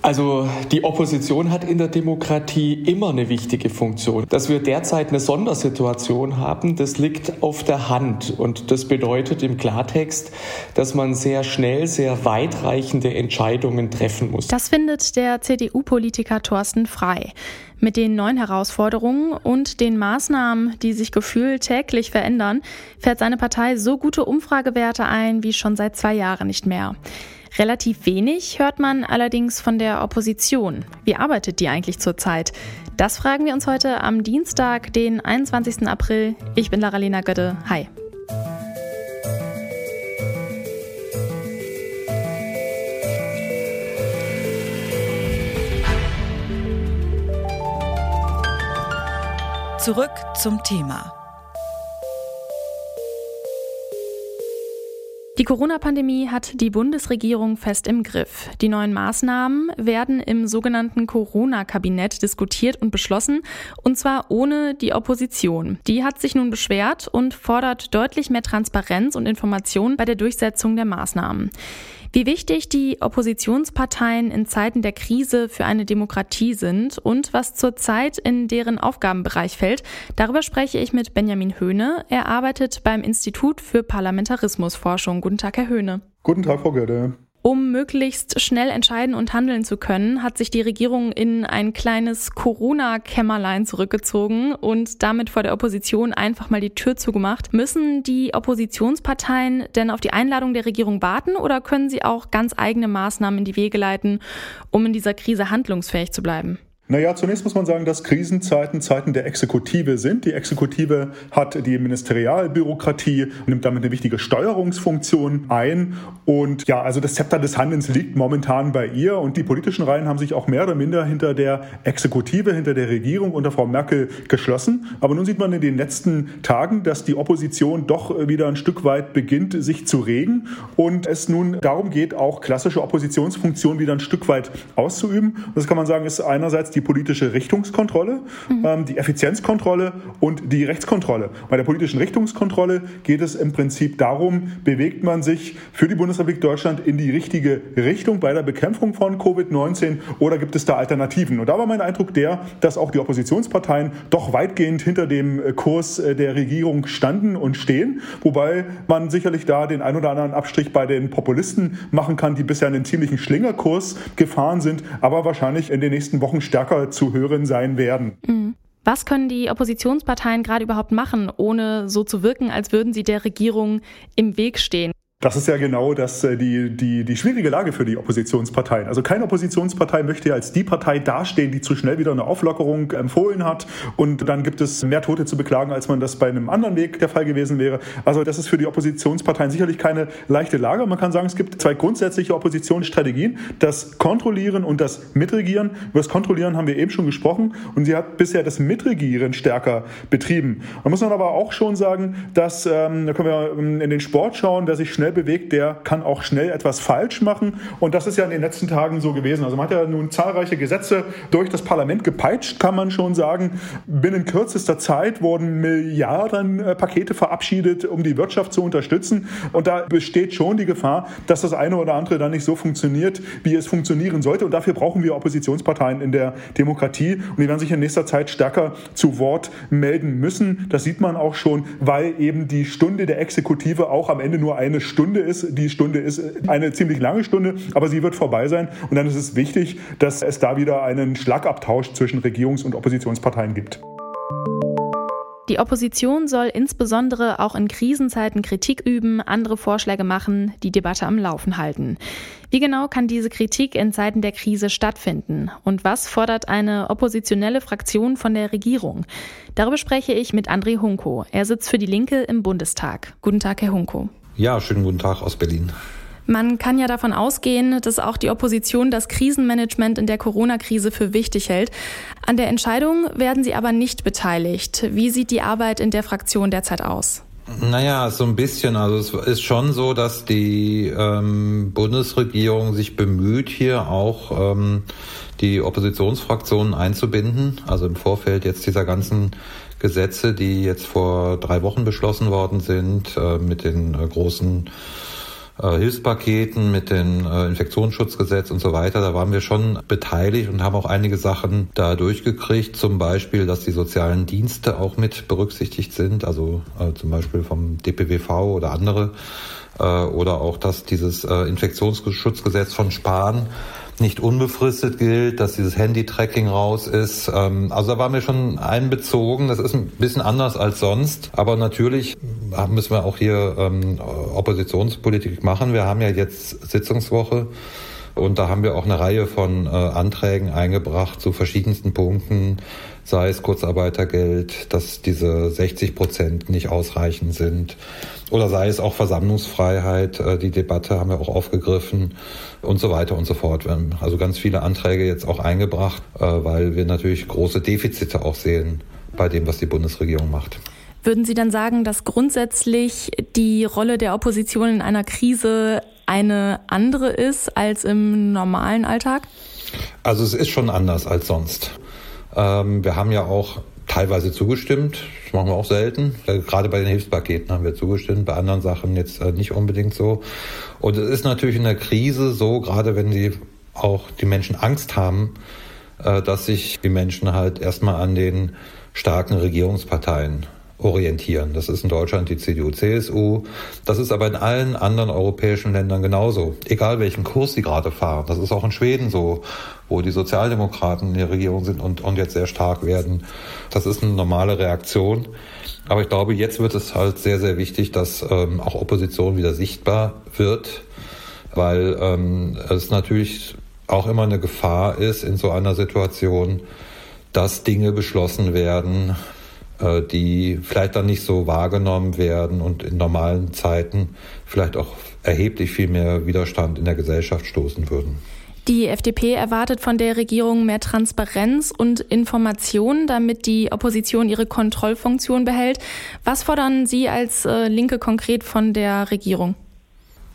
Also die Opposition hat in der Demokratie immer eine wichtige Funktion. Dass wir derzeit eine Sondersituation haben, das liegt auf der Hand. Und das bedeutet im Klartext, dass man sehr schnell sehr weitreichende Entscheidungen treffen muss. Das findet der CDU-Politiker Thorsten Frei. Mit den neuen Herausforderungen und den Maßnahmen, die sich gefühlt täglich verändern, fährt seine Partei so gute Umfragewerte ein wie schon seit zwei Jahren nicht mehr. Relativ wenig hört man allerdings von der Opposition. Wie arbeitet die eigentlich zurzeit? Das fragen wir uns heute am Dienstag, den 21. April. Ich bin Lara-Lena Götte. Hi. Zurück zum Thema. Corona-Pandemie hat die Bundesregierung fest im Griff. Die neuen Maßnahmen werden im sogenannten Corona-Kabinett diskutiert und beschlossen, und zwar ohne die Opposition. Die hat sich nun beschwert und fordert deutlich mehr Transparenz und Information bei der Durchsetzung der Maßnahmen. Wie wichtig die Oppositionsparteien in Zeiten der Krise für eine Demokratie sind und was zurzeit in deren Aufgabenbereich fällt, darüber spreche ich mit Benjamin Höhne. Er arbeitet beim Institut für Parlamentarismusforschung. Guten Tag, Herr Höhne. Guten Tag, Frau Götte. Um möglichst schnell entscheiden und handeln zu können, hat sich die Regierung in ein kleines Corona-Kämmerlein zurückgezogen und damit vor der Opposition einfach mal die Tür zugemacht. Müssen die Oppositionsparteien denn auf die Einladung der Regierung warten oder können sie auch ganz eigene Maßnahmen in die Wege leiten, um in dieser Krise handlungsfähig zu bleiben? Naja, zunächst muss man sagen, dass Krisenzeiten Zeiten der Exekutive sind. Die Exekutive hat die Ministerialbürokratie, nimmt damit eine wichtige Steuerungsfunktion ein. Und ja, also das Zepter des Handelns liegt momentan bei ihr. Und die politischen Reihen haben sich auch mehr oder minder hinter der Exekutive, hinter der Regierung unter Frau Merkel geschlossen. Aber nun sieht man in den letzten Tagen, dass die Opposition doch wieder ein Stück weit beginnt, sich zu regen. Und es nun darum geht, auch klassische Oppositionsfunktionen wieder ein Stück weit auszuüben. Und das kann man sagen, ist einerseits die die politische Richtungskontrolle, mhm. ähm, die Effizienzkontrolle und die Rechtskontrolle. Bei der politischen Richtungskontrolle geht es im Prinzip darum, bewegt man sich für die Bundesrepublik Deutschland in die richtige Richtung bei der Bekämpfung von Covid-19 oder gibt es da Alternativen? Und da war mein Eindruck der, dass auch die Oppositionsparteien doch weitgehend hinter dem äh, Kurs äh, der Regierung standen und stehen, wobei man sicherlich da den ein oder anderen Abstrich bei den Populisten machen kann, die bisher einen ziemlichen Schlingerkurs gefahren sind, aber wahrscheinlich in den nächsten Wochen stärker stärker zu hören sein werden. Mhm. Was können die Oppositionsparteien gerade überhaupt machen, ohne so zu wirken, als würden sie der Regierung im Weg stehen? Das ist ja genau das, äh, die, die, die schwierige Lage für die Oppositionsparteien. Also keine Oppositionspartei möchte ja als die Partei dastehen, die zu schnell wieder eine Auflockerung empfohlen hat. Und dann gibt es mehr Tote zu beklagen, als man das bei einem anderen Weg der Fall gewesen wäre. Also das ist für die Oppositionsparteien sicherlich keine leichte Lage. Man kann sagen, es gibt zwei grundsätzliche Oppositionsstrategien. Das Kontrollieren und das Mitregieren. Über das Kontrollieren haben wir eben schon gesprochen. Und sie hat bisher das Mitregieren stärker betrieben. Man muss dann aber auch schon sagen, dass, ähm, da können wir ähm, in den Sport schauen, wer sich schnell schnell bewegt, der kann auch schnell etwas falsch machen. Und das ist ja in den letzten Tagen so gewesen. Also man hat ja nun zahlreiche Gesetze durch das Parlament gepeitscht, kann man schon sagen. Binnen kürzester Zeit wurden Milliarden äh, verabschiedet, um die Wirtschaft zu unterstützen. Und da besteht schon die Gefahr, dass das eine oder andere dann nicht so funktioniert, wie es funktionieren sollte. Und dafür brauchen wir Oppositionsparteien in der Demokratie. Und die werden sich in nächster Zeit stärker zu Wort melden müssen. Das sieht man auch schon, weil eben die Stunde der Exekutive auch am Ende nur eine Stunde Stunde ist. Die Stunde ist eine ziemlich lange Stunde, aber sie wird vorbei sein. Und dann ist es wichtig, dass es da wieder einen Schlagabtausch zwischen Regierungs- und Oppositionsparteien gibt. Die Opposition soll insbesondere auch in Krisenzeiten Kritik üben, andere Vorschläge machen, die Debatte am Laufen halten. Wie genau kann diese Kritik in Zeiten der Krise stattfinden? Und was fordert eine oppositionelle Fraktion von der Regierung? Darüber spreche ich mit André Hunko. Er sitzt für die Linke im Bundestag. Guten Tag, Herr Hunko. Ja, schönen guten Tag aus Berlin. Man kann ja davon ausgehen, dass auch die Opposition das Krisenmanagement in der Corona-Krise für wichtig hält. An der Entscheidung werden Sie aber nicht beteiligt. Wie sieht die Arbeit in der Fraktion derzeit aus? Naja, so ein bisschen. Also es ist schon so, dass die ähm, Bundesregierung sich bemüht, hier auch ähm, die Oppositionsfraktionen einzubinden. Also im Vorfeld jetzt dieser ganzen Gesetze, die jetzt vor drei Wochen beschlossen worden sind, äh, mit den äh, großen Hilfspaketen, mit dem äh, Infektionsschutzgesetz und so weiter. Da waren wir schon beteiligt und haben auch einige Sachen da durchgekriegt. Zum Beispiel, dass die sozialen Dienste auch mit berücksichtigt sind, also äh, zum Beispiel vom DPWV oder andere. Äh, oder auch, dass dieses äh, Infektionsschutzgesetz von Spahn nicht unbefristet gilt, dass dieses Handy-Tracking raus ist. Ähm, also da waren wir schon einbezogen. Das ist ein bisschen anders als sonst. Aber natürlich müssen wir auch hier ähm, Oppositionspolitik machen. Wir haben ja jetzt Sitzungswoche. Und da haben wir auch eine Reihe von äh, Anträgen eingebracht zu verschiedensten Punkten, sei es Kurzarbeitergeld, dass diese 60 Prozent nicht ausreichend sind, oder sei es auch Versammlungsfreiheit, äh, die Debatte haben wir auch aufgegriffen und so weiter und so fort. Wir haben also ganz viele Anträge jetzt auch eingebracht, äh, weil wir natürlich große Defizite auch sehen bei dem, was die Bundesregierung macht. Würden Sie dann sagen, dass grundsätzlich die Rolle der Opposition in einer Krise eine andere ist als im normalen Alltag? Also es ist schon anders als sonst. Ähm, wir haben ja auch teilweise zugestimmt. Das machen wir auch selten. Äh, gerade bei den Hilfspaketen haben wir zugestimmt, bei anderen Sachen jetzt äh, nicht unbedingt so. Und es ist natürlich in der Krise so, gerade wenn die auch die Menschen Angst haben, äh, dass sich die Menschen halt erstmal an den starken Regierungsparteien orientieren. Das ist in Deutschland die CDU, CSU. Das ist aber in allen anderen europäischen Ländern genauso. Egal welchen Kurs sie gerade fahren. Das ist auch in Schweden so, wo die Sozialdemokraten in der Regierung sind und, und jetzt sehr stark werden. Das ist eine normale Reaktion. Aber ich glaube, jetzt wird es halt sehr, sehr wichtig, dass ähm, auch Opposition wieder sichtbar wird, weil ähm, es natürlich auch immer eine Gefahr ist in so einer Situation, dass Dinge beschlossen werden, die vielleicht dann nicht so wahrgenommen werden und in normalen Zeiten vielleicht auch erheblich viel mehr Widerstand in der Gesellschaft stoßen würden. Die FDP erwartet von der Regierung mehr Transparenz und Information, damit die Opposition ihre Kontrollfunktion behält. Was fordern Sie als äh, Linke konkret von der Regierung?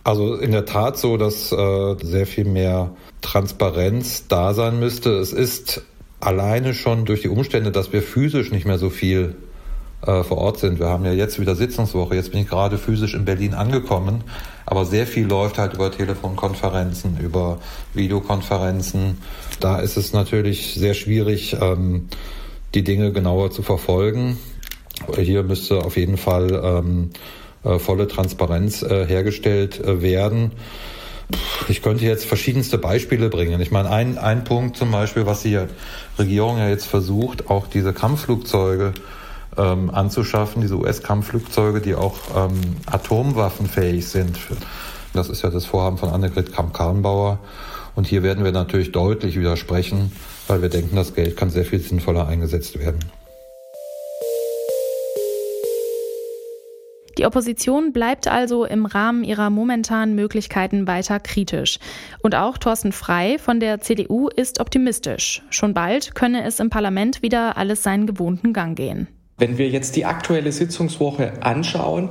Also in der Tat so, dass äh, sehr viel mehr Transparenz da sein müsste. Es ist alleine schon durch die Umstände, dass wir physisch nicht mehr so viel äh, vor Ort sind. Wir haben ja jetzt wieder Sitzungswoche. Jetzt bin ich gerade physisch in Berlin angekommen. Aber sehr viel läuft halt über Telefonkonferenzen, über Videokonferenzen. Da ist es natürlich sehr schwierig, ähm, die Dinge genauer zu verfolgen. Hier müsste auf jeden Fall ähm, äh, volle Transparenz äh, hergestellt äh, werden. Ich könnte jetzt verschiedenste Beispiele bringen. Ich meine, ein, ein Punkt zum Beispiel, was die Regierung ja jetzt versucht, auch diese Kampfflugzeuge ähm, anzuschaffen, diese US-Kampfflugzeuge, die auch ähm, atomwaffenfähig sind. Das ist ja das Vorhaben von Annegret Kramp-Karrenbauer. Und hier werden wir natürlich deutlich widersprechen, weil wir denken, das Geld kann sehr viel sinnvoller eingesetzt werden. Die Opposition bleibt also im Rahmen ihrer momentanen Möglichkeiten weiter kritisch. Und auch Thorsten Frei von der CDU ist optimistisch. Schon bald könne es im Parlament wieder alles seinen gewohnten Gang gehen. Wenn wir jetzt die aktuelle Sitzungswoche anschauen,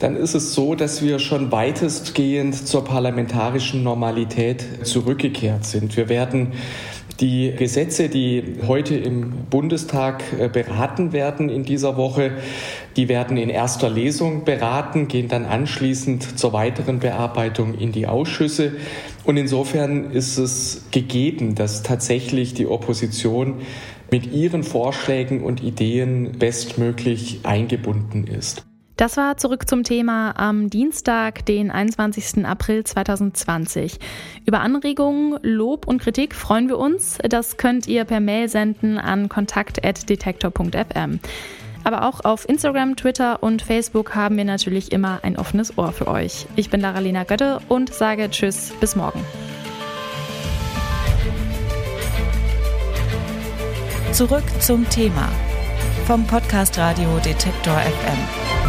dann ist es so, dass wir schon weitestgehend zur parlamentarischen Normalität zurückgekehrt sind. Wir werden die Gesetze, die heute im Bundestag äh, beraten werden in dieser Woche, die werden in erster Lesung beraten, gehen dann anschließend zur weiteren Bearbeitung in die Ausschüsse. Und insofern ist es gegeben, dass tatsächlich die Opposition mit ihren Vorschlägen und Ideen bestmöglich eingebunden ist. Das war zurück zum Thema am Dienstag, den 21. April 2020. Über Anregungen, Lob und Kritik freuen wir uns. Das könnt ihr per Mail senden an kontakt.detektor.fm. Aber auch auf Instagram, Twitter und Facebook haben wir natürlich immer ein offenes Ohr für euch. Ich bin Lara-Lena Götte und sage Tschüss, bis morgen. Zurück zum Thema vom Podcast Radio Detektor FM.